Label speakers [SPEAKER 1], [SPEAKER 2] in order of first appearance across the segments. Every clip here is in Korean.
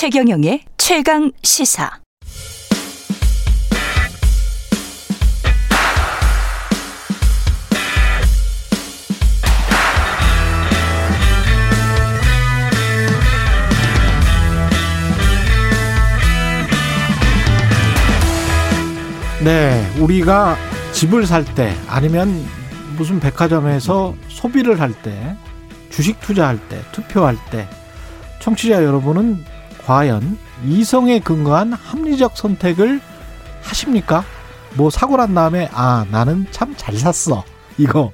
[SPEAKER 1] 최경영의 최강 시사.
[SPEAKER 2] 네, 우리가 집을 살 때 아니면 무슨 백화점에서 소비를 할 때, 주식 투자할 때, 투표할 때, 청취자 여러분은 과연 이성에 근거한 합리적 선택을 하십니까? 뭐 사고 난 다음에 아 나는 참 잘 샀어 이거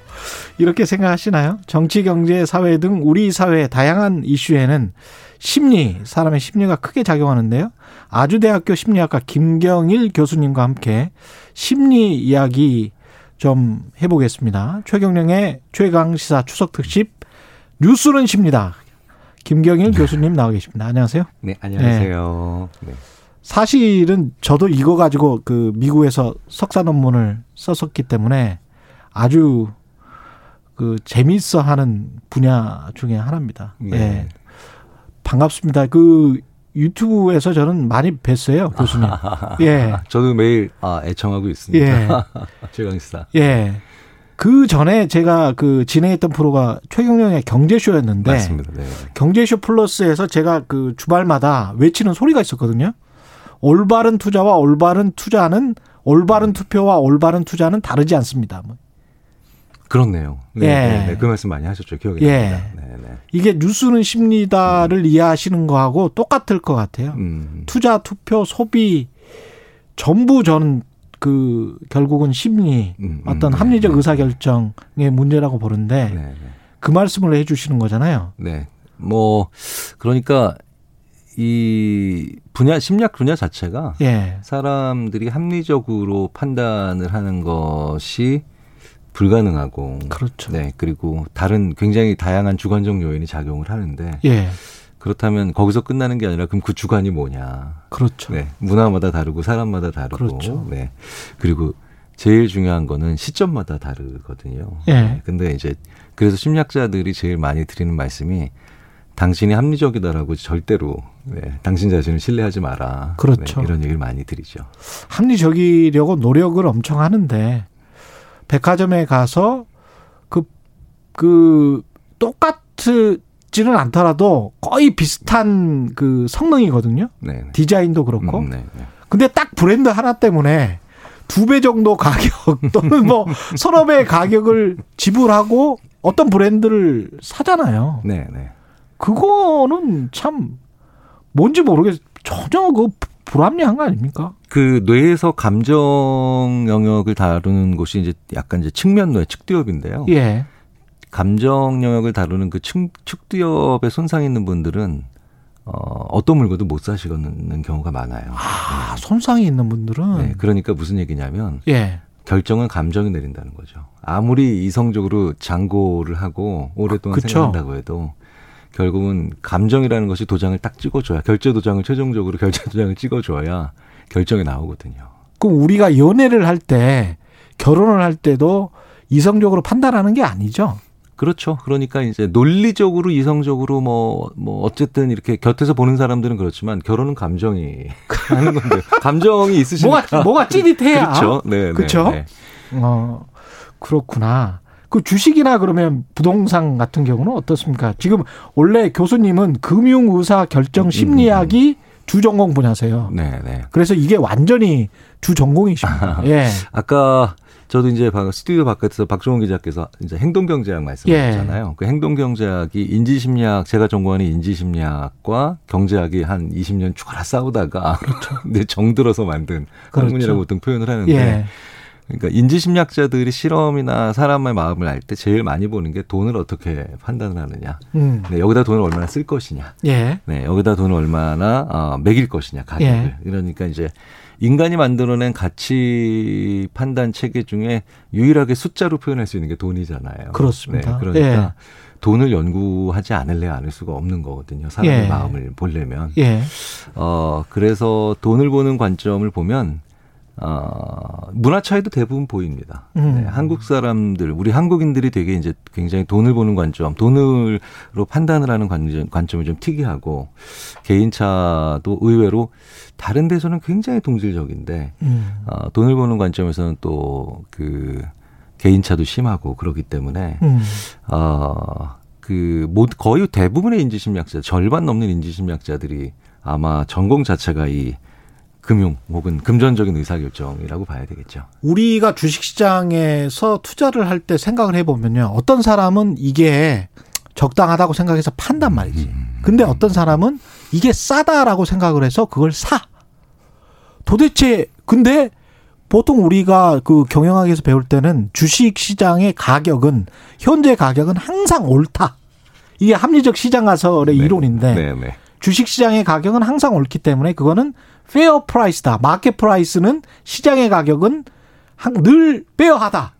[SPEAKER 2] 이렇게 생각하시나요? 정치, 경제, 사회 등 우리 사회의 다양한 이슈에는 심리 사람의 심리가 크게 작용하는데요. 아주대학교 심리학과 김경일 교수님과 함께 심리 이야기 좀 해보겠습니다. 최경령의 최강 시사 추석 특집 뉴스는 십니다. 김경일 교수님 나와 계십니다. 안녕하세요.
[SPEAKER 3] 네, 안녕하세요. 네.
[SPEAKER 2] 사실은 저도 이거 가지고 그 미국에서 석사 논문을 썼었기 때문에 아주 그 재미있어 하는 분야 중에 하나입니다. 네. 예. 반갑습니다. 그 유튜브에서 저는 많이 뵀어요, 교수님. 예.
[SPEAKER 3] 저도 매일 아, 애청하고 있습니다. 예. 최강시사.
[SPEAKER 2] 예. 그 전에 제가 그 진행했던 프로가 최경영의 경제쇼였는데
[SPEAKER 3] 맞습니다. 네.
[SPEAKER 2] 경제쇼 플러스에서 제가 그 주말마다 외치는 소리가 있었거든요. 올바른 투자와 올바른 투자는 올바른 투표와 올바른 투자는 다르지 않습니다. 뭐.
[SPEAKER 3] 그렇네요. 네, 예. 네, 네, 그 말씀 많이 하셨죠. 기억이 예. 납니다. 네, 네.
[SPEAKER 2] 이게 뉴스는 심리다를 음. 이해하시는 거하고 똑같을 것 같아요. 음. 투자, 투표, 소비 전부 저는 그 결국은 심리 음, 음, 어떤 네, 합리적 네. 의사 결정의 문제라고 보는데 네, 네. 그 말씀을 해 주시는 거잖아요.
[SPEAKER 3] 네. 뭐 그러니까 이 분야 심리학 분야 자체가 예. 사람들이 합리적으로 판단을 하는 것이 불가능하고
[SPEAKER 2] 그렇죠.
[SPEAKER 3] 네 그리고 다른 굉장히 다양한 주관적 요인이 작용을 하는데 예. 그렇다면 거기서 끝나는 게 아니라 그럼 그 주관이 뭐냐?
[SPEAKER 2] 그렇죠.
[SPEAKER 3] 네 문화마다 다르고 사람마다 다르고 그렇죠. 네 그리고 제일 중요한 거는 시점마다 다르거든요. 예. 네, 근데 이제 그래서 심리학자들이 제일 많이 드리는 말씀이 당신이 합리적이다라고 절대로 네, 당신 자신을 신뢰하지 마라.
[SPEAKER 2] 그렇죠.
[SPEAKER 3] 네, 이런 얘기를 많이 드리죠.
[SPEAKER 2] 합리적이려고 노력을 엄청 하는데 백화점에 가서 그, 그, 똑같 지는 않더라도 거의 비슷한 그 성능이거든요. 네, 네. 디자인도 그렇고. 음, 네, 네. 근데 딱 브랜드 하나 때문에 두 배 정도 가격 또는 뭐 서너 배 가격을 지불하고 어떤 브랜드를 사잖아요.
[SPEAKER 3] 네, 네.
[SPEAKER 2] 그거는 참 뭔지 모르겠 전혀 그 불합리한 거 아닙니까?
[SPEAKER 3] 그 뇌에서 감정 영역을 다루는 곳이 이제 약간 이제 측면 뇌 측두엽인데요.
[SPEAKER 2] 예.
[SPEAKER 3] 감정 영역을 다루는 그 측, 측두엽에 손상 있는 분들은 어, 어떤 물건도 못 사시는 경우가 많아요.
[SPEAKER 2] 아, 네. 손상이 있는 분들은? 네,
[SPEAKER 3] 그러니까 무슨 얘기냐면.
[SPEAKER 2] 예.
[SPEAKER 3] 결정은 감정이 내린다는 거죠. 아무리 이성적으로 장고를 하고 오랫동안 그쵸. 생각한다고 해도 결국은 감정이라는 것이 도장을 딱 찍어줘야 결제 도장을 최종적으로 결제 도장을 찍어줘야 결정이 나오거든요.
[SPEAKER 2] 그럼 우리가 연애를 할 때 결혼을 할 때도 이성적으로 판단하는 게 아니죠.
[SPEAKER 3] 그렇죠. 그러니까 이제 논리적으로 이성적으로 뭐뭐 뭐 어쨌든 이렇게 곁에서 보는 사람들은 그렇지만 결혼은 감정이 하는 건데 감정이 있으시니까
[SPEAKER 2] 뭐가 뭐가 찌릿해야
[SPEAKER 3] 그렇죠. 네,
[SPEAKER 2] 그렇죠. 네, 네. 어 그렇구나. 그 주식이나 그러면 부동산 같은 경우는 어떻습니까? 지금 원래 교수님은 금융의사 결정 심리학이 주 전공 분야세요.
[SPEAKER 3] 네, 네.
[SPEAKER 2] 그래서 이게 완전히 주 전공이십니다. 예.
[SPEAKER 3] 아까 저도 이제 스튜디오 바깥에서 박종원 기자께서 이제 행동경제학 말씀하셨잖아요. 예. 그 행동경제학이 인지심리학 제가 전공하는 인지심리학과 경제학이 한 20년 죽어라 싸우다가 그렇죠. 근데 정들어서 만든 그렇죠. 학문이라고 보통 표현을 하는데 예. 그러니까 인지심리학자들이 실험이나 사람의 마음을 알 때 제일 많이 보는 게 돈을 어떻게 판단을 하느냐. 음. 네, 여기다 돈을 얼마나 쓸 것이냐.
[SPEAKER 2] 예.
[SPEAKER 3] 네, 여기다 돈을 얼마나 어, 매길 것이냐 가격을. 예. 이러니까 이제 인간이 만들어낸 가치 판단 체계 중에 유일하게 숫자로 표현할 수 있는 게 돈이잖아요.
[SPEAKER 2] 그렇습니다.
[SPEAKER 3] 네, 그러니까 예. 돈을 연구하지 않을래 않을 수가 없는 거거든요. 사람의 예. 마음을 보려면.
[SPEAKER 2] 예.
[SPEAKER 3] 어, 그래서 돈을 보는 관점을 보면 어, 문화 차이도 대부분 보입니다.
[SPEAKER 2] 음.
[SPEAKER 3] 네, 한국 사람들, 우리 한국인들이 되게 이제 굉장히 돈을 보는 관점, 돈으로 판단을 하는 관점, 관점이 좀 특이하고 개인차도 의외로 다른 데서는 굉장히 동질적인데
[SPEAKER 2] 음.
[SPEAKER 3] 어, 돈을 보는 관점에서는 또그 개인차도 심하고 그러기 때문에
[SPEAKER 2] 음.
[SPEAKER 3] 어, 그, 모, 거의 대부분의 인지심리학자, 절반 넘는 인지심리학자들이 아마 전공 자체가 이 금융 혹은 금전적인 의사결정이라고 봐야 되겠죠.
[SPEAKER 2] 우리가 주식시장에서 투자를 할 때 생각을 해보면요. 어떤 사람은 이게 적당하다고 생각해서 판단 말이지. 근데 어떤 사람은 이게 싸다라고 생각을 해서 그걸 사. 도대체, 근데 보통 우리가 그 경영학에서 배울 때는 주식 시장의 가격은 현재 가격은 항상 옳다. 이게 합리적 시장 가설의
[SPEAKER 3] 네.
[SPEAKER 2] 이론인데
[SPEAKER 3] 네, 네.
[SPEAKER 2] 주식 시장의 가격은 항상 옳기 때문에 그거는 fair price다. market price는 시장의 가격은 항- 늘 fair하다.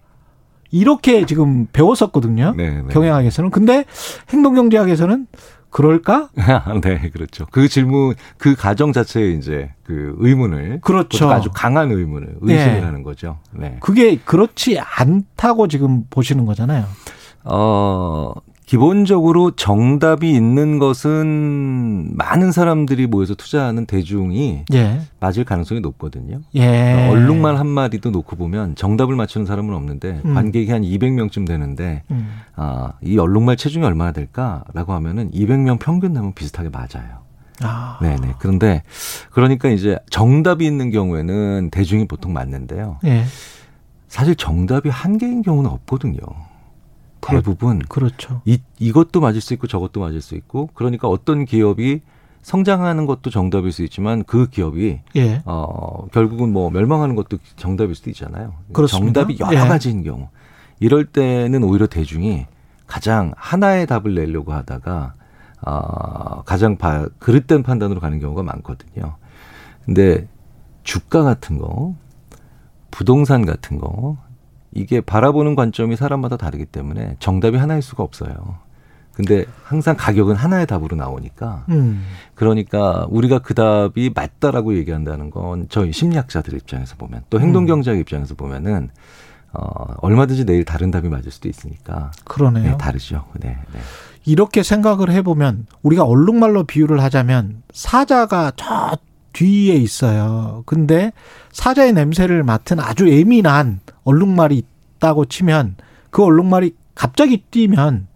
[SPEAKER 2] 이렇게 지금 배웠었거든요.
[SPEAKER 3] 네, 네.
[SPEAKER 2] 경영학에서는. 근데 행동경제학에서는 그럴까?
[SPEAKER 3] 네, 그렇죠. 그 질문, 그 가정 자체에 이제 그 의문을.
[SPEAKER 2] 그렇죠.
[SPEAKER 3] 아주 강한 의문을, 의심을
[SPEAKER 2] 네.
[SPEAKER 3] 하는 거죠. 네.
[SPEAKER 2] 그게 그렇지 않다고 지금 보시는 거잖아요.
[SPEAKER 3] 어, 기본적으로 정답이 있는 것은 많은 사람들이 모여서 투자하는 대중이
[SPEAKER 2] 예.
[SPEAKER 3] 맞을 가능성이 높거든요.
[SPEAKER 2] 예.
[SPEAKER 3] 얼룩말 한 마디도 놓고 보면 정답을 맞추는 사람은 없는데
[SPEAKER 2] 음.
[SPEAKER 3] 관객이 한 200명쯤 되는데
[SPEAKER 2] 음.
[SPEAKER 3] 아, 이 얼룩말 체중이 얼마나 될까라고 하면은 200명 평균 내면 비슷하게 맞아요.
[SPEAKER 2] 아.
[SPEAKER 3] 네네. 그런데 그러니까 이제 정답이 있는 경우에는 대중이 보통 맞는데요.
[SPEAKER 2] 예.
[SPEAKER 3] 사실 정답이 한 개인 경우는 없거든요. 대부분
[SPEAKER 2] 그렇죠.
[SPEAKER 3] 이 이것도 맞을 수 있고 저것도 맞을 수 있고 그러니까 어떤 기업이 성장하는 것도 정답일 수 있지만 그 기업이
[SPEAKER 2] 예.
[SPEAKER 3] 어 결국은 뭐 멸망하는 것도 정답일 수도 있잖아요.
[SPEAKER 2] 그렇습니다.
[SPEAKER 3] 정답이 여러
[SPEAKER 2] 예.
[SPEAKER 3] 가지인 경우 이럴 때는 오히려 대중이 가장 하나의 답을 내려고 하다가 어 가장 바, 그릇된 판단으로 가는 경우가 많거든요. 근데 주가 같은 거, 부동산 같은 거 이게 바라보는 관점이 사람마다 다르기 때문에 정답이 하나일 수가 없어요. 근데 항상 가격은 하나의 답으로 나오니까
[SPEAKER 2] 음.
[SPEAKER 3] 그러니까 우리가 그 답이 맞다라고 얘기한다는 건 저희 심리학자들 입장에서 보면 또 행동 경제학 입장에서 보면은 어 얼마든지 내일 다른 답이 맞을 수도 있으니까
[SPEAKER 2] 그러네요.
[SPEAKER 3] 네, 다르죠. 네, 네.
[SPEAKER 2] 이렇게 생각을 해보면 우리가 얼룩말로 비유를 하자면 사자가 저 뒤에 있어요. 근데 사자의 냄새를 맡은 아주 예민한 얼룩말이 있다고 치면 그 얼룩말이 갑자기 뛰면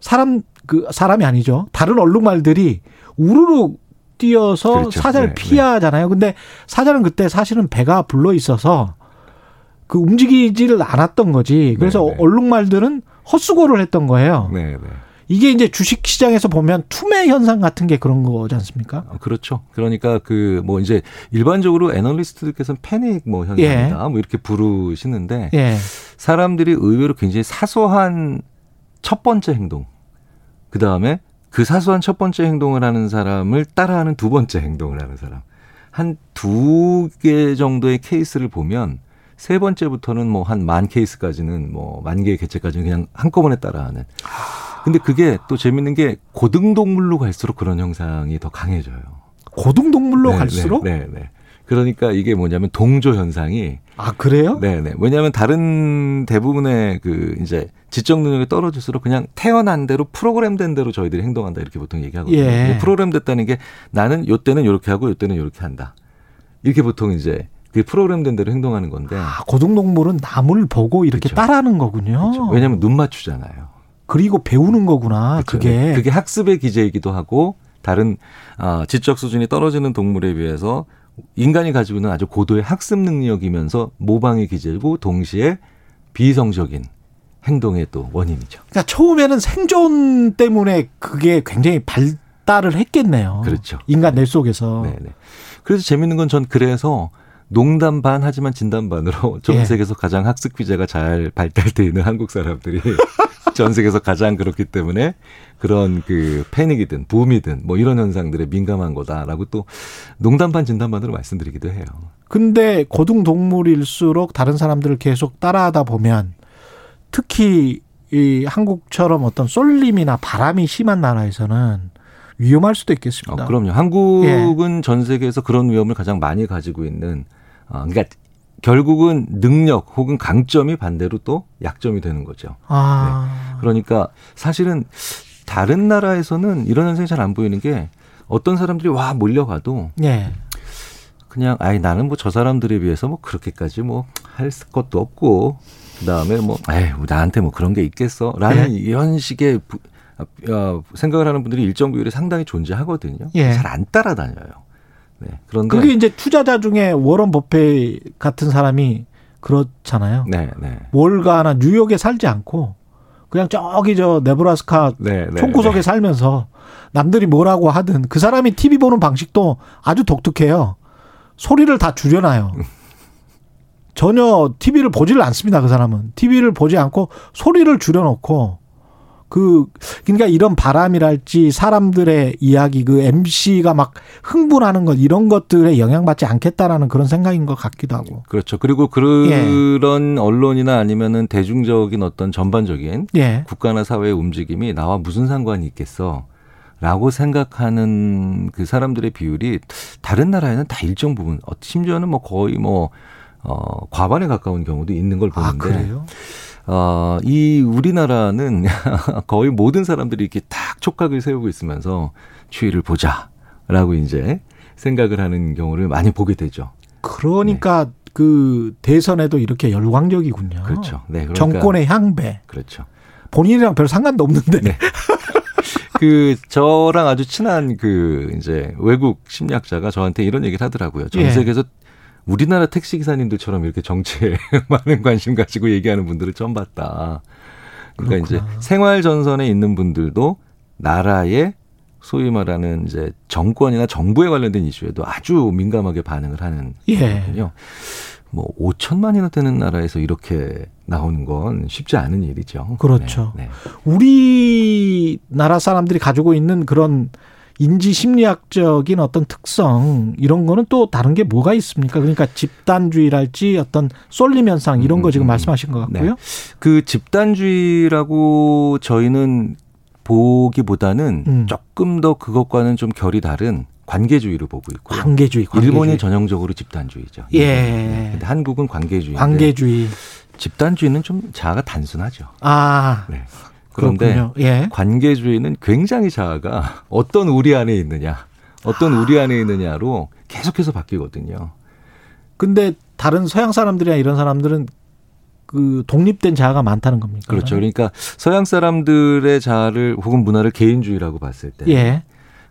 [SPEAKER 2] 사람 그 사람이 아니죠. 다른 얼룩말들이 우르르 뛰어서
[SPEAKER 3] 그렇죠.
[SPEAKER 2] 사자를
[SPEAKER 3] 네,
[SPEAKER 2] 피하잖아요. 근데 사자는 그때 사실은 배가 불러 있어서 그 움직이지를 않았던 거지. 그래서
[SPEAKER 3] 네, 네.
[SPEAKER 2] 얼룩말들은 헛수고를 했던 거예요.
[SPEAKER 3] 네, 네.
[SPEAKER 2] 이게 이제 주식 시장에서 보면 투매 현상 같은 게 그런 거지 않습니까?
[SPEAKER 3] 어, 그렇죠. 그러니까 그 뭐 이제 일반적으로 애널리스트들께서는 패닉 뭐 현상이다 뭐 이렇게 부르시는데
[SPEAKER 2] 예.
[SPEAKER 3] 사람들이 의외로 굉장히 사소한 첫 번째 행동, 그 다음에 그 사소한 첫 번째 행동을 하는 사람을 따라하는 두 번째 행동을 하는 사람. 한 두 개 정도의 케이스를 보면 세 번째부터는 뭐 한 만 케이스까지는 뭐 만 개의 개체까지는 그냥 한꺼번에 따라하는. 근데 그게 또 재밌는 게 고등동물로 갈수록 그런 형상이 더 강해져요.
[SPEAKER 2] 고등동물로
[SPEAKER 3] 네,
[SPEAKER 2] 갈수록
[SPEAKER 3] 네, 네, 네. 그러니까 이게 뭐냐면 동조 현상이
[SPEAKER 2] 아 그래요?
[SPEAKER 3] 네네. 왜냐하면 다른 대부분의 그 이제 지적 능력이 떨어질수록 그냥 태어난 대로 프로그램된 대로 저희들이 행동한다 이렇게 보통 얘기하거든요.
[SPEAKER 2] 예.
[SPEAKER 3] 근데 프로그램 됐다는 게 나는 요 때는 요렇게 하고 요 때는 요렇게 한다. 이렇게 보통 이제 그 프로그램된 대로 행동하는 건데.
[SPEAKER 2] 아, 고등동물은 남을 보고 이렇게
[SPEAKER 3] 그렇죠.
[SPEAKER 2] 따라하는 거군요.
[SPEAKER 3] 그렇죠. 왜냐하면 눈 맞추잖아요.
[SPEAKER 2] 그리고 배우는 거구나.
[SPEAKER 3] 그렇죠.
[SPEAKER 2] 그게
[SPEAKER 3] 그게 학습의 기제이기도 하고 다른 아, 지적 수준이 떨어지는 동물에 비해서 인간이 가지고 있는 아주 고도의 학습 능력이면서 모방의 기제고 동시에 비이성적인 행동의 또 원인이죠.
[SPEAKER 2] 그러니까 처음에는 생존 때문에 그게 굉장히 발달을 했겠네요.
[SPEAKER 3] 그렇죠.
[SPEAKER 2] 인간 뇌 속에서.
[SPEAKER 3] 네네. 그래서 재밌는 건 전 그래서 농담 반 하지만 진담 반으로 전
[SPEAKER 2] 예.
[SPEAKER 3] 세계에서 가장 학습 기제가 잘 발달돼 있는 한국 사람들이 전 세계에서 가장 그렇기 때문에 그런 그 패닉이든 붐이든 뭐 이런 현상들에 민감한 거다라고 또 농담 반 진담 반으로 말씀드리기도 해요.
[SPEAKER 2] 근데 고등 동물일수록 다른 사람들을 계속 따라하다 보면 특히 이 한국처럼 어떤 쏠림이나 바람이 심한 나라에서는 위험할 수도 있겠습니다.
[SPEAKER 3] 어, 그럼요. 한국은 전 세계에서 그런 위험을 가장 많이 가지고 있는 어, 그러니까 결국은 능력 혹은 강점이 반대로 또 약점이 되는 거죠. 아. 네. 그러니까 사실은 다른 나라에서는 이런 현상이 잘 안 보이는 게 어떤 사람들이 와 몰려가도 네. 그냥 아이 나는 뭐 저 사람들에 비해서 뭐 그렇게까지 뭐 할 것도 없고 그다음에 뭐 에이 나한테 뭐 그런 게 있겠어라는 네. 이런 식의 부, 어, 생각을 하는 분들이 일정 비율에 상당히 존재하거든요. 예. 잘안 따라다녀요.
[SPEAKER 2] 네. 그런데 그게 이제 투자자 중에 워런 버페 같은 사람이 그렇잖아요. 네, 네. 월가나 뉴욕에 살지 않고 그냥 저기 저 네브라스카 네, 네, 총구석에 네. 살면서 남들이 뭐라고 하든 그 사람이 TV 보는 방식도 아주 독특해요. 소리를 다 줄여놔요. 전혀 TV를 보지를 않습니다. 그 사람은 TV를 보지 않고 소리를 줄여놓고 그 그러니까 이런 바람이랄지 사람들의 이야기 그 MC가 막 흥분하는 것 이런 것들에 영향받지 않겠다라는 그런 생각인 것 같기도 하고.
[SPEAKER 3] 그렇죠. 그리고 그런 예. 언론이나 아니면은 대중적인 어떤 전반적인 예. 국가나 사회의 움직임이 나와 무슨 상관이 있겠어? 라고 생각하는 그 사람들의 비율이 다른 나라에는 다 일정 부분, 어, 심지어는 뭐 거의 뭐, 어, 과반에 가까운 경우도 있는 걸 보는데. 아,
[SPEAKER 2] 그래요?
[SPEAKER 3] 어, 이 우리나라는 거의 모든 사람들이 이렇게 딱 촉각을 세우고 있으면서 추위를 보자라고 이제 생각을 하는 경우를 많이 보게 되죠.
[SPEAKER 2] 그러니까 네. 그 대선에도 이렇게 열광적이군요.
[SPEAKER 3] 그렇죠.
[SPEAKER 2] 네, 그러니까 정권의 향배.
[SPEAKER 3] 그렇죠.
[SPEAKER 2] 본인이랑 별 상관도 없는데. 네.
[SPEAKER 3] 그 저랑 아주 친한 그 이제 외국 심리학자가 저한테 이런 얘기를 하더라고요. 전 예. 세계에서 우리나라 택시 기사님들처럼 이렇게 정치에 많은 관심 가지고 얘기하는 분들을 처음 봤다. 그러니까 그렇구나. 이제 생활 전선에 있는 분들도 나라의 소위 말하는 이제 정권이나 정부에 관련된 이슈에도 아주 민감하게 반응을 하는 예. 거거든요. 뭐 5천만이나 되는 나라에서 이렇게 나오는 건 쉽지 않은 일이죠.
[SPEAKER 2] 그렇죠. 네, 네. 우리나라 사람들이 가지고 있는 그런 인지 심리학적인 어떤 특성 이런 거는 또 다른 게 뭐가 있습니까? 그러니까 집단주의랄지 어떤 쏠림 현상 이런 거 지금 음, 말씀하신 것 같고요. 네.
[SPEAKER 3] 그 집단주의라고 저희는 보기보다는 음. 조금 더 그것과는 좀 결이 다른 관계주의를 보고 있고요.
[SPEAKER 2] 관계주의, 관계주의.
[SPEAKER 3] 일본이 전형적으로 집단주의죠.
[SPEAKER 2] 예. 네.
[SPEAKER 3] 근데 한국은 관계주의.
[SPEAKER 2] 관계주의.
[SPEAKER 3] 집단주의는 좀 자아가 단순하죠.
[SPEAKER 2] 아.
[SPEAKER 3] 네. 그런데 예. 관계주의는 굉장히 자아가 어떤 우리 안에 있느냐, 어떤 우리 안에 있느냐로 계속해서 바뀌거든요.
[SPEAKER 2] 근데 다른 서양 사람들이나 이런 사람들은 그 독립된 자아가 많다는 겁니까?
[SPEAKER 3] 그렇죠. 그러니까 서양 사람들의 자아를 혹은 문화를 개인주의라고 봤을 때, 예.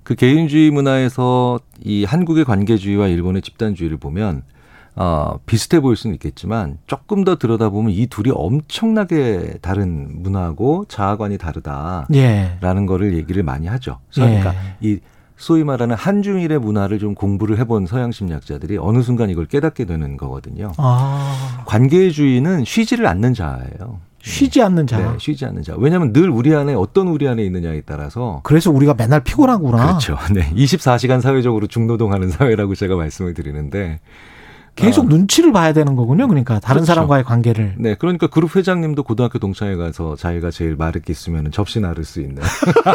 [SPEAKER 3] 그 개인주의 문화에서 이 한국의 관계주의와 일본의 집단주의를 보면 어, 비슷해 보일 수는 있겠지만 조금 더 들여다보면 이 둘이 엄청나게 다른 문화고 자아관이 다르다라는 예. 거를 얘기를 많이 하죠. 그러니까 예. 이 소위 말하는 한중일의 문화를 좀 공부를 해본 서양 심리학자들이 어느 순간 이걸 깨닫게 되는 거거든요. 아. 관계주의는 쉬지를 않는 자아예요.
[SPEAKER 2] 쉬지 않는 자.
[SPEAKER 3] 네, 쉬지 않는 자. 왜냐하면 늘 우리 안에 어떤 우리 안에 있느냐에 따라서.
[SPEAKER 2] 그래서 우리가 맨날 피곤하구나.
[SPEAKER 3] 그렇죠. 네. 24시간 사회적으로 중노동하는 사회라고 제가 말씀을 드리는데
[SPEAKER 2] 계속 어. 눈치를 봐야 되는 거군요. 그러니까 다른 그렇죠. 사람과의 관계를.
[SPEAKER 3] 네, 그러니까 그룹 회장님도 고등학교 동창회 가서 자기가 제일 마르게 있으면 접시 나를 수 있는.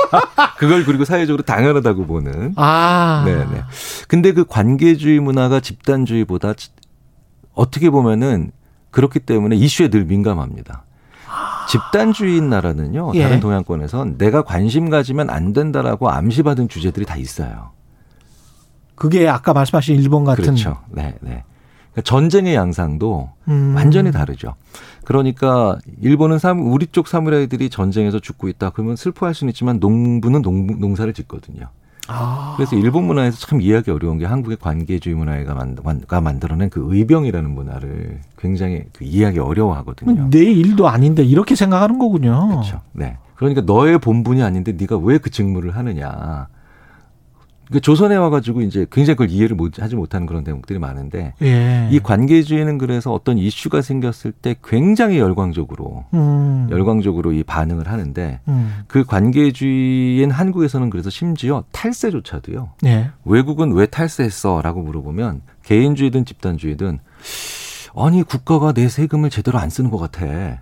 [SPEAKER 3] 그걸 그리고 사회적으로 당연하다고 보는.
[SPEAKER 2] 아.
[SPEAKER 3] 네, 네. 근데 그 관계주의 문화가 집단주의보다 어떻게 보면은 그렇기 때문에 이슈에 늘 민감합니다. 집단주의인 나라는요, 예. 다른 동양권에선 내가 관심 가지면 안 된다라고 암시받은 주제들이 다 있어요.
[SPEAKER 2] 그게 아까 말씀하신 일본 같은.
[SPEAKER 3] 그렇죠. 네, 네. 그러니까 전쟁의 양상도 음. 완전히 다르죠. 그러니까 일본은 우리 쪽 사무라이들이 전쟁에서 죽고 있다. 그러면 슬퍼할 수는 있지만 농부는 농, 농사를 짓거든요. 아. 그래서 일본 문화에서 참 이해하기 어려운 게 한국의 관계주의 문화가 만 들어낸 그 의병이라는 문화를 굉장히 그 이해하기 어려워하거든요.
[SPEAKER 2] 내 일도 아닌데 이렇게 생각하는 거군요.
[SPEAKER 3] 그렇죠. 네. 그러니까 너의 본분이 아닌데 네가 왜 그 직무를 하느냐. 그 조선에 와가지고 이제 굉장히 그걸 이해를 못, 하지 못하는 그런 대목들이 많은데 예. 이 관계주의는 그래서 어떤 이슈가 생겼을 때 굉장히 열광적으로 음. 열광적으로 이 반응을 하는데 음. 그 관계주의인 한국에서는 그래서 심지어 탈세조차도요. 예. 외국은 왜 탈세했어라고 물어보면 개인주의든 집단주의든 아니 국가가 내 세금을 제대로 안 쓰는 것 같아.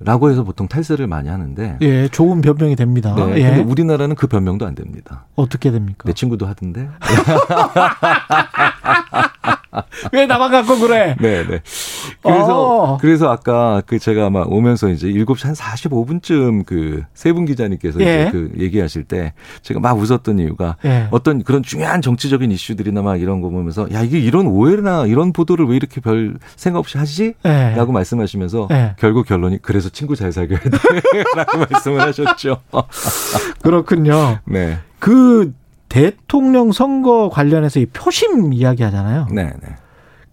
[SPEAKER 3] 라고 해서 보통 탈세를 많이 하는데.
[SPEAKER 2] 예, 좋은 변명이 됩니다.
[SPEAKER 3] 네, 예. 근데 우리나라는 그 변명도 안 됩니다.
[SPEAKER 2] 어떻게 됩니까?
[SPEAKER 3] 내 친구도 하던데.
[SPEAKER 2] 왜 나만 갖고 그래?
[SPEAKER 3] 네, 네. 그래서 어. 그래서 아까 그 제가 아마 오면서 이제 7시 한 45분쯤 그 세분 기자님께서 예. 이제 그 얘기하실 때 제가 막 웃었던 이유가 예. 어떤 그런 중요한 정치적인 이슈들이나 막 이런 거 보면서 야 이게 이런 오해나 이런 보도를 왜 이렇게 별 생각 없이 하지? 예. 라고 말씀하시면서 예. 결국 결론이 그래서 친구 잘 사귀어야 돼 라고 말씀을 하셨죠.
[SPEAKER 2] 그렇군요. 네. 그 대통령 선거 관련해서 이 표심 이야기 하잖아요. 네, 네.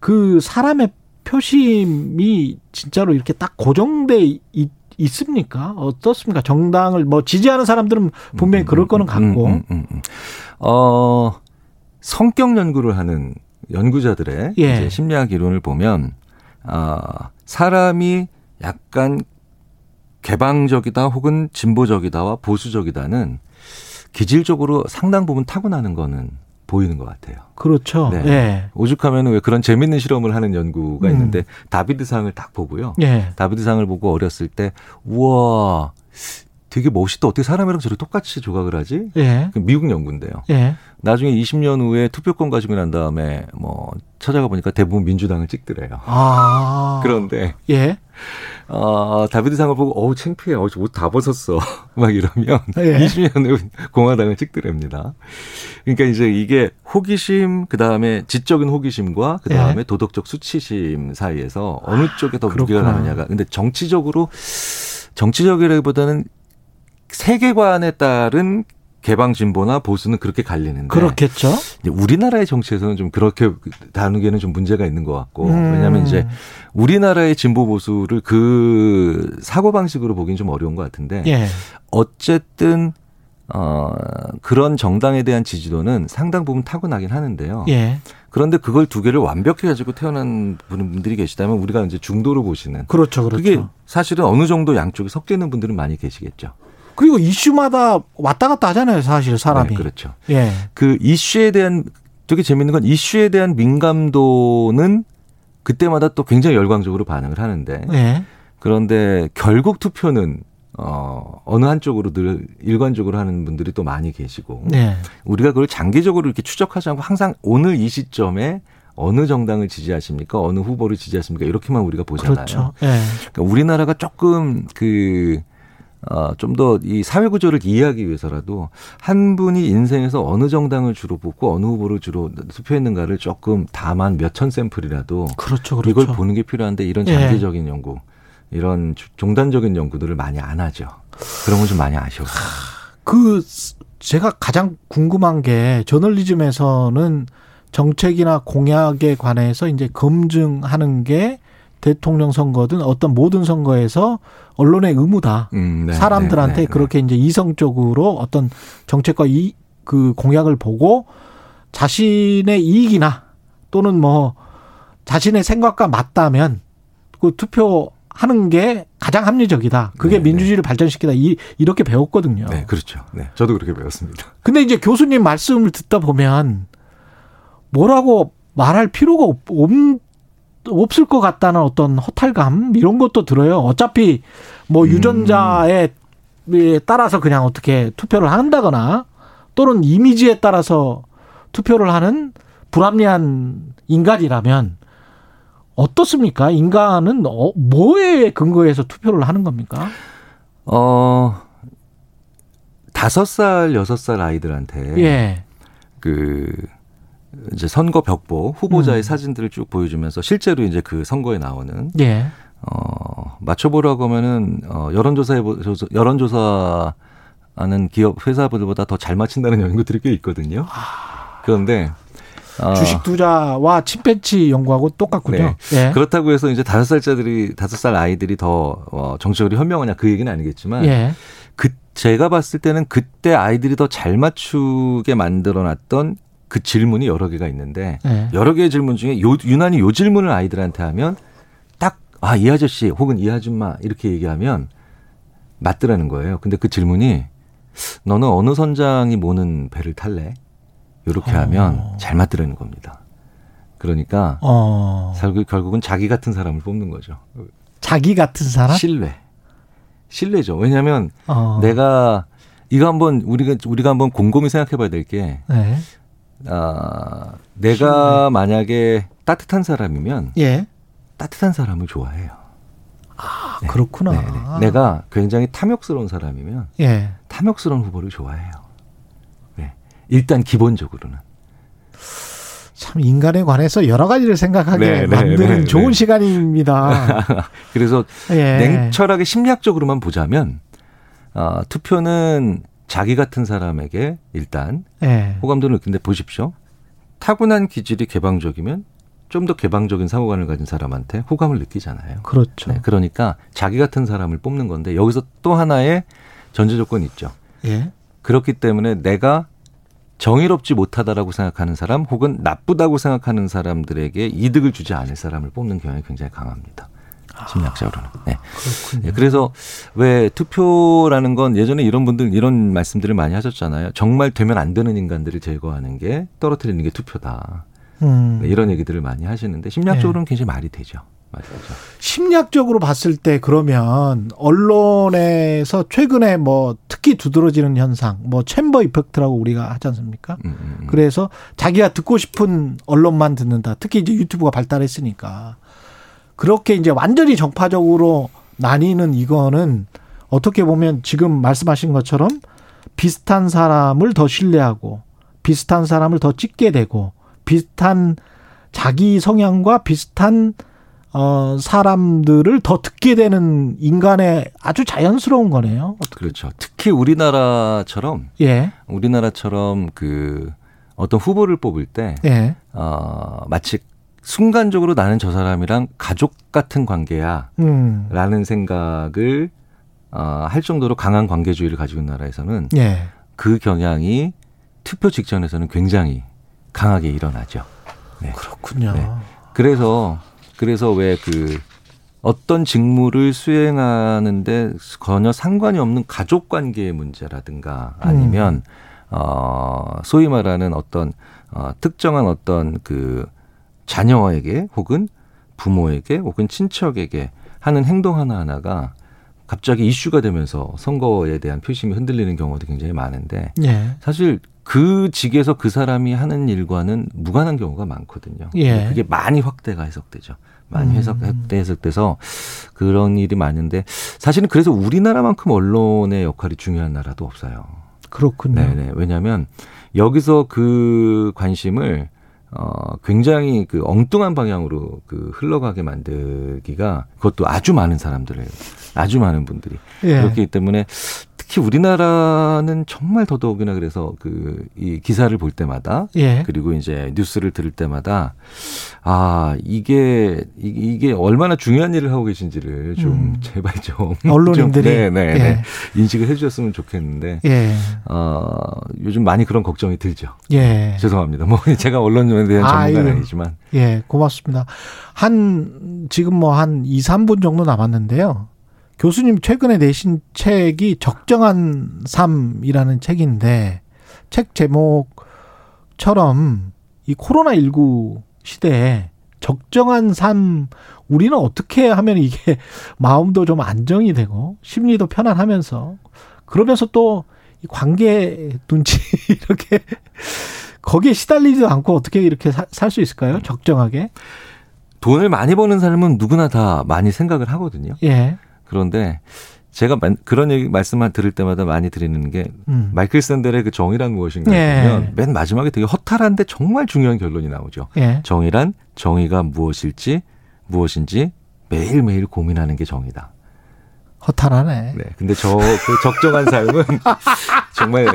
[SPEAKER 2] 그 사람의 표심이 진짜로 이렇게 딱 고정돼 있, 있습니까? 어떻습니까? 정당을 뭐 지지하는 사람들은 분명히 음, 그럴 거는 같고. 음, 음, 음,
[SPEAKER 3] 어, 성격 연구를 하는 연구자들의 예. 이제 심리학 이론을 보면 아, 사람이 약간 개방적이다 혹은 진보적이다와 보수적이다는 기질적으로 상당 부분 타고나는 거는 보이는 것 같아요.
[SPEAKER 2] 그렇죠. 네. 예.
[SPEAKER 3] 오죽하면 왜 그런 재밌는 실험을 하는 연구가 음. 있는데 다비드상을 딱 보고요. 예. 다비드상을 보고 어렸을 때 우와 되게 멋있다. 어떻게 사람이랑 저렇게 똑같이 조각을 하지? 예. 그 미국 연구인데요. 예. 나중에 20년 후에 투표권 가지고 난 다음에 뭐 찾아가 보니까 대부분 민주당을 찍더래요. 아. 그런데 예. 어, 다비드상을 보고 어우 창피해. 어우 옷 다 벗었어. 막 이러면 예. 20년 후 공화당을 찍더랍니다. 그러니까 이제 이게 호기심 그다음에 지적인 호기심과 그다음에 예. 도덕적 수치심 사이에서 어느 쪽에 더 무게가 가느냐가 근데 정치적으로 정치적이라기보다는 세계관에 따른 개방 진보나 보수는 그렇게 갈리는데
[SPEAKER 2] 그렇겠죠.
[SPEAKER 3] 우리나라의 정치에서는 좀 그렇게 다루기에는 좀 문제가 있는 것 같고 음. 왜냐하면 이제 우리나라의 진보 보수를 그 사고 방식으로 보기는 좀 어려운 것 같은데 예. 어쨌든 어 그런 정당에 대한 지지도는 상당 부분 타고나긴 하는데요. 예. 그런데 그걸 두 개를 완벽히 가지고 태어난 분들이 계시다면 우리가 이제 중도로 보시는
[SPEAKER 2] 그렇죠, 그렇죠.
[SPEAKER 3] 그게 사실은 어느 정도 양쪽이 섞여 있는 분들은 많이 계시겠죠.
[SPEAKER 2] 그리고 이슈마다 왔다 갔다 하잖아요, 사실 사람이. 네,
[SPEAKER 3] 그렇죠. 예. 그 이슈에 대한 되게 재밌는 건 이슈에 대한 민감도는 그때마다 또 굉장히 열광적으로 반응을 하는데 예. 그런데 결국 투표는 어, 어느 한쪽으로 늘 일관적으로 하는 분들이 또 많이 계시고 네. 우리가 그걸 장기적으로 이렇게 추적하지 않고 항상 오늘 이 시점에 어느 정당을 지지하십니까? 어느 후보를 지지하십니까? 이렇게만 우리가 보잖아요. 그렇죠. 네. 그러니까 우리나라가 조금 그 어, 좀 더 이 사회 구조를 이해하기 위해서라도 한 분이 인생에서 어느 정당을 주로 뽑고 어느 후보를 주로 투표했는가를 조금 다만 몇천 샘플이라도
[SPEAKER 2] 그렇죠, 그렇죠.
[SPEAKER 3] 이걸 보는 게 필요한데 이런 예. 장기적인 예. 연구, 이런 종단적인 연구들을 많이 안 하죠. 그런 건 좀 많이 아쉬워요.
[SPEAKER 2] 그 제가 가장 궁금한 게 저널리즘에서는 정책이나 공약에 관해서 이제 검증하는 게 대통령 선거든 어떤 모든 선거에서 언론의 의무다. 음, 네, 사람들한테 네, 네, 그렇게 이제 이성적으로 어떤 정책과 이 그 공약을 보고 자신의 이익이나 또는 뭐 자신의 생각과 맞다면 그 투표 하는 게 가장 합리적이다. 그게 네, 네. 민주주의를 발전시키다. 이, 이렇게 배웠거든요.
[SPEAKER 3] 네, 그렇죠. 네. 저도 그렇게 배웠습니다.
[SPEAKER 2] 근데 이제 교수님 말씀을 듣다 보면 뭐라고 말할 필요가 없, 없을 것 같다는 어떤 허탈감 이런 것도 들어요. 어차피 뭐 음. 유전자에 따라서 그냥 어떻게 투표를 한다거나 또는 이미지에 따라서 투표를 하는 불합리한 인간이라면 어떻습니까? 인간은 어, 뭐에 근거해서 투표를 하는 겁니까? 어,
[SPEAKER 3] 다섯 살, 여섯 살 아이들한테 예. 그 이제 선거 벽보 후보자의 음. 사진들을 쭉 보여주면서 실제로 이제 그 선거에 나오는 예. 어 맞춰보라고 하면은 어 여론조사에 여론조사 하는 기업 회사들보다 더 잘 맞춘다는 연구들이 꽤 있거든요. 그런데
[SPEAKER 2] 어. 주식 투자와 침팬치 연구하고 똑같군요. 네.
[SPEAKER 3] 예. 그렇다고 해서 이제 다섯 살짜들이 다섯 살 아이들이 더 어, 정치적으로 현명하냐 그 얘기는 아니겠지만 예. 그 제가 봤을 때는 그때 아이들이 더 잘 맞추게 만들어놨던 그 질문이 여러 개가 있는데 네. 여러 개의 질문 중에 요, 유난히 요 질문을 아이들한테 하면 딱 아 이 아저씨 혹은 이 아줌마 이렇게 얘기하면 맞더라는 거예요. 근데 그 질문이 너는 어느 선장이 모는 배를 탈래? 이렇게 어. 하면 잘 맞더라는 겁니다. 그러니까 어. 결국은 자기 같은 사람을 뽑는 거죠.
[SPEAKER 2] 자기 같은 사람?
[SPEAKER 3] 신뢰. 신뢰죠. 왜냐하면 어. 내가 이거 한번 우리가 우리가 한번 곰곰이 생각해봐야 될게 네. 아, 내가 만약에 따뜻한 사람이면
[SPEAKER 2] 예.
[SPEAKER 3] 따뜻한 사람을 좋아해요.
[SPEAKER 2] 아, 그렇구나.
[SPEAKER 3] 네, 네. 내가 굉장히 탐욕스러운 사람이면
[SPEAKER 2] 예.
[SPEAKER 3] 탐욕스러운 후보를 좋아해요. 네. 일단 기본적으로는.
[SPEAKER 2] 참 인간에 관해서 여러 가지를 생각하게
[SPEAKER 3] 네, 네,
[SPEAKER 2] 만드는
[SPEAKER 3] 네,
[SPEAKER 2] 좋은
[SPEAKER 3] 네.
[SPEAKER 2] 시간입니다.
[SPEAKER 3] 그래서
[SPEAKER 2] 예.
[SPEAKER 3] 냉철하게 심리학적으로만 보자면 어, 투표는 자기 같은 사람에게 일단
[SPEAKER 2] 예.
[SPEAKER 3] 호감도를 느끼는데 보십시오. 타고난 기질이 개방적이면 좀 더 개방적인 사고관을 가진 사람한테 호감을 느끼잖아요.
[SPEAKER 2] 그렇죠.
[SPEAKER 3] 네, 그러니까 자기 같은 사람을 뽑는 건데 여기서 또 하나의 전제 조건이 있죠.
[SPEAKER 2] 예.
[SPEAKER 3] 그렇기 때문에 내가 정의롭지 못하다라고 생각하는 사람 혹은 나쁘다고 생각하는 사람들에게 이득을 주지 않을 사람을 뽑는 경향이 굉장히 강합니다. 심리학적으로는. 네.
[SPEAKER 2] 그렇군요.
[SPEAKER 3] 예, 그래서 왜 투표라는 건 예전에 이런 분들 이런 말씀들을 많이 하셨잖아요. 정말 되면 안 되는 인간들을 제거하는 게 떨어뜨리는 게 투표다.
[SPEAKER 2] 음.
[SPEAKER 3] 네, 이런 얘기들을 많이 하시는데 심리학적으로는 굉장히 말이 되죠. 맞죠.
[SPEAKER 2] 심리학적으로 봤을 때 그러면 언론에서 최근에 뭐 특히 두드러지는 현상, 뭐 챔버 이펙트라고 우리가 하지 않습니까?
[SPEAKER 3] 음, 음, 음.
[SPEAKER 2] 그래서 자기가 듣고 싶은 언론만 듣는다. 특히 이제 유튜브가 발달했으니까 그렇게 이제 완전히 정파적으로 나뉘는 이거는 어떻게 보면 지금 말씀하신 것처럼 비슷한 사람을 더 신뢰하고 비슷한 사람을 더 찍게 되고 비슷한 자기 성향과 비슷한 어 사람들을 더 듣게 되는 인간의 아주 자연스러운 거네요.
[SPEAKER 3] 그렇죠. 특히 우리나라처럼
[SPEAKER 2] 예.
[SPEAKER 3] 우리나라처럼 그 어떤 후보를 뽑을 때
[SPEAKER 2] 예.
[SPEAKER 3] 어, 마치 순간적으로 나는 저 사람이랑 가족 같은 관계야.
[SPEAKER 2] 음.
[SPEAKER 3] 라는 생각을 어, 할 정도로 강한 관계주의를 가지고 있는 나라에서는
[SPEAKER 2] 예.
[SPEAKER 3] 그 경향이 투표 직전에서는 굉장히 강하게 일어나죠. 네.
[SPEAKER 2] 그렇군요.
[SPEAKER 3] 네. 그래서 그래서 왜 그 어떤 직무를 수행하는데 전혀 상관이 없는 가족 관계의 문제라든가 아니면 어 소위 말하는 어떤 어 특정한 어떤 그 자녀에게 혹은 부모에게 혹은 친척에게 하는 행동 하나하나가 갑자기 이슈가 되면서 선거에 대한 표심이 흔들리는 경우도 굉장히 많은데
[SPEAKER 2] 예.
[SPEAKER 3] 사실 그 직에서 그 사람이 하는 일과는 무관한 경우가 많거든요.
[SPEAKER 2] 예.
[SPEAKER 3] 그게 많이 확대가 해석되죠. 많이
[SPEAKER 2] 음.
[SPEAKER 3] 해석, 확대 해석돼서 그런 일이 많은데 사실은 그래서 우리나라만큼 언론의 역할이 중요한 나라도 없어요.
[SPEAKER 2] 그렇군요.
[SPEAKER 3] 네네. 왜냐하면 여기서 그 관심을 어 굉장히 그 엉뚱한 방향으로 그 흘러가게 만들기가 그것도 아주 많은 사람들을 아주 많은 분들이
[SPEAKER 2] 예.
[SPEAKER 3] 그렇기 때문에 특히 우리나라는 정말 더더욱이나 그래서 그 이 기사를 볼 때마다
[SPEAKER 2] 예.
[SPEAKER 3] 그리고 이제 뉴스를 들을 때마다 아 이게 이- 이게 얼마나 중요한 일을 하고 계신지를 좀
[SPEAKER 2] 음.
[SPEAKER 3] 제발 좀
[SPEAKER 2] 언론인들이
[SPEAKER 3] 좀, 네, 네,
[SPEAKER 2] 예.
[SPEAKER 3] 네. 인식을 해주셨으면 좋겠는데
[SPEAKER 2] 예.
[SPEAKER 3] 어 요즘 많이 그런 걱정이 들죠.
[SPEAKER 2] 예.
[SPEAKER 3] 죄송합니다. 뭐 제가 언론에 대한 전문가는
[SPEAKER 2] 아유.
[SPEAKER 3] 아니지만
[SPEAKER 2] 예, 고맙습니다. 한, 지금 뭐 한 2, 3분 정도 남았는데요. 교수님 최근에 내신 책이 적정한 삶이라는 책인데, 책 제목처럼 이 코로나 19 시대에 적정한 삶, 우리는 어떻게 하면 이게 마음도 좀 안정이 되고, 심리도 편안하면서, 그러면서 또이 관계 눈치 이렇게 거기에 시달리지도 않고 어떻게 이렇게 살 수 있을까요? 적정하게.
[SPEAKER 3] 돈을 많이 버는 삶은 누구나 다 많이 생각을 하거든요.
[SPEAKER 2] 예.
[SPEAKER 3] 그런데 제가 만- 그런 얘기 말씀을 들을 때마다 많이 드리는 게
[SPEAKER 2] 음.
[SPEAKER 3] 마이클 샌델의 그 정의란 무엇인가
[SPEAKER 2] 예.
[SPEAKER 3] 보면 맨 마지막에 되게 허탈한데 정말 중요한 결론이 나오죠.
[SPEAKER 2] 예.
[SPEAKER 3] 정의란 정의가 무엇일지 무엇인지 매일매일 고민하는 게 정의다.
[SPEAKER 2] 허탈하네.
[SPEAKER 3] 네. 근데 저 그 적정한 삶은 정말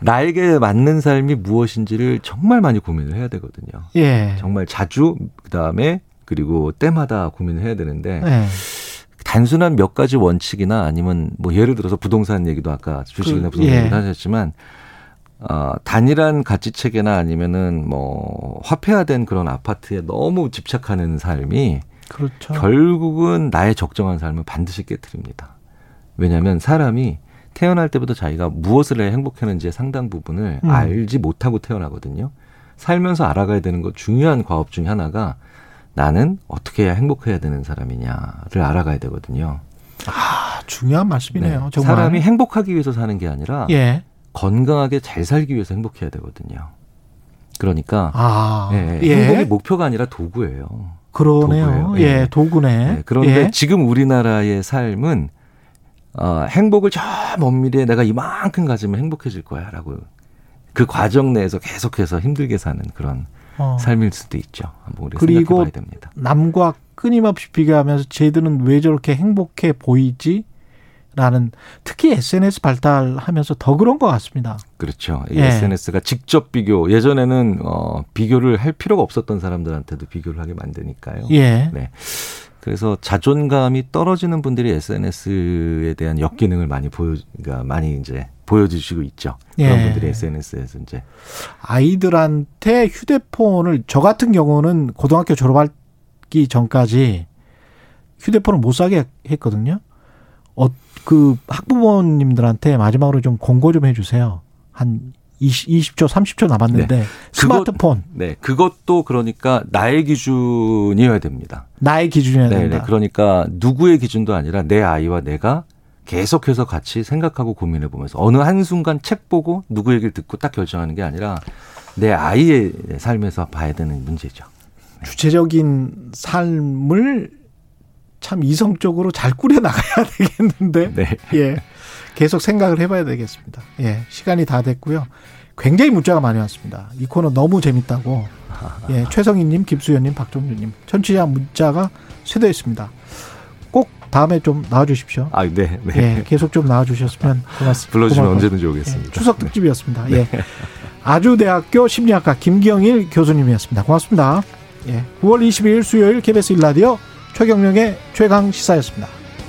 [SPEAKER 3] 나에게 맞는 삶이 무엇인지를 정말 많이 고민을 해야 되거든요.
[SPEAKER 2] 예.
[SPEAKER 3] 정말 자주 그다음에 그리고 때마다 고민을 해야 되는데
[SPEAKER 2] 예.
[SPEAKER 3] 단순한 몇 가지 원칙이나 아니면 뭐 예를 들어서 부동산 얘기도 아까 주식이나
[SPEAKER 2] 그,
[SPEAKER 3] 부동산
[SPEAKER 2] 예.
[SPEAKER 3] 얘기도 하셨지만 어, 단일한 가치 체계나 아니면은 뭐 화폐화된 그런 아파트에 너무 집착하는 삶이
[SPEAKER 2] 그렇죠.
[SPEAKER 3] 결국은 나의 적정한 삶을 반드시 깨뜨립니다. 왜냐하면 사람이 태어날 때부터 자기가 무엇을 해야 행복했는지의 상당 부분을
[SPEAKER 2] 음.
[SPEAKER 3] 알지 못하고 태어나거든요. 살면서 알아가야 되는 것 중요한 과업 중에 하나가 나는 어떻게 해야 행복해야 되는 사람이냐를 알아가야 되거든요.
[SPEAKER 2] 아, 중요한 말씀이네요.
[SPEAKER 3] 네.
[SPEAKER 2] 정말.
[SPEAKER 3] 사람이 행복하기 위해서 사는 게 아니라
[SPEAKER 2] 예.
[SPEAKER 3] 건강하게 잘 살기 위해서 행복해야 되거든요. 그러니까
[SPEAKER 2] 아,
[SPEAKER 3] 예,
[SPEAKER 2] 예.
[SPEAKER 3] 행복이 목표가 아니라 도구예요.
[SPEAKER 2] 그러네요.
[SPEAKER 3] 도구예요.
[SPEAKER 2] 예,
[SPEAKER 3] 예.
[SPEAKER 2] 도구네.
[SPEAKER 3] 네, 그런데
[SPEAKER 2] 예.
[SPEAKER 3] 지금 우리나라의 삶은 어, 행복을 저 먼 미래에 내가 이만큼 가지면 행복해질 거야라고 그 과정 내에서 계속해서 힘들게 사는 그런
[SPEAKER 2] 어.
[SPEAKER 3] 삶일 수도 있죠. 한번 우리
[SPEAKER 2] 그리고
[SPEAKER 3] 생각해 봐야 됩니다.
[SPEAKER 2] 남과 끊임없이 비교하면서 쟤들은 왜 저렇게 행복해 보이지? 라는 특히 SNS 발달하면서 더 그런 것 같습니다.
[SPEAKER 3] 그렇죠. 이
[SPEAKER 2] 예.
[SPEAKER 3] SNS가 직접 비교 예전에는 어, 비교를 할 필요가 없었던 사람들한테도 비교를 하게 만드니까요.
[SPEAKER 2] 예.
[SPEAKER 3] 네. 그래서 자존감이 떨어지는 분들이 SNS에 대한 역기능을 많이 보여, 그러니까 많이 이제 보여주시고 있죠. 그런
[SPEAKER 2] 예.
[SPEAKER 3] 분들이 SNS에서 이제
[SPEAKER 2] 아이들한테 휴대폰을 저 같은 경우는 고등학교 졸업하기 전까지 휴대폰을 못 사게 했거든요. 어, 그 학부모님들한테 마지막으로 좀 공고 좀 해주세요. 한 20, 20 초, 30초 남았는데 스마트폰
[SPEAKER 3] 네 그것도 그러니까 나의 기준이어야 됩니다.
[SPEAKER 2] 나의 기준이어야
[SPEAKER 3] 네,
[SPEAKER 2] 된다.
[SPEAKER 3] 네. 그러니까 누구의 기준도 아니라 내 아이와 내가 계속해서 같이 생각하고 고민해 보면서 어느 한 순간 책 보고 누구 얘기를 듣고 딱 결정하는 게 아니라 내 아이의 삶에서 봐야 되는 문제죠.
[SPEAKER 2] 주체적인 삶을 참 이성적으로 잘 꾸려 나가야 되겠는데
[SPEAKER 3] 네.
[SPEAKER 2] 예 계속 생각을 해봐야 되겠습니다. 예 시간이 다 됐고요. 굉장히 문자가 많이 왔습니다. 이 코너 너무 재밌다고 예 최성희님, 김수현님, 박종준님 천취자 문자가 쇄도했습니다. 꼭 다음에 좀 나와주십시오.
[SPEAKER 3] 아, 네, 네.
[SPEAKER 2] 예 계속 좀 나와주셨으면 고맙습니다.
[SPEAKER 3] 불러주시면
[SPEAKER 2] 고마울
[SPEAKER 3] 언제든지
[SPEAKER 2] 예,
[SPEAKER 3] 오겠습니다.
[SPEAKER 2] 추석 특집이었습니다. 예. 아주대학교 심리학과 김경일 교수님이었습니다. 고맙습니다. 예. 9월 22일 수요일 KBS 일라디오 최경령의 최강 시사였습니다.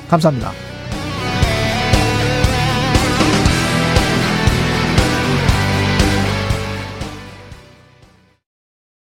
[SPEAKER 2] 감사합니다.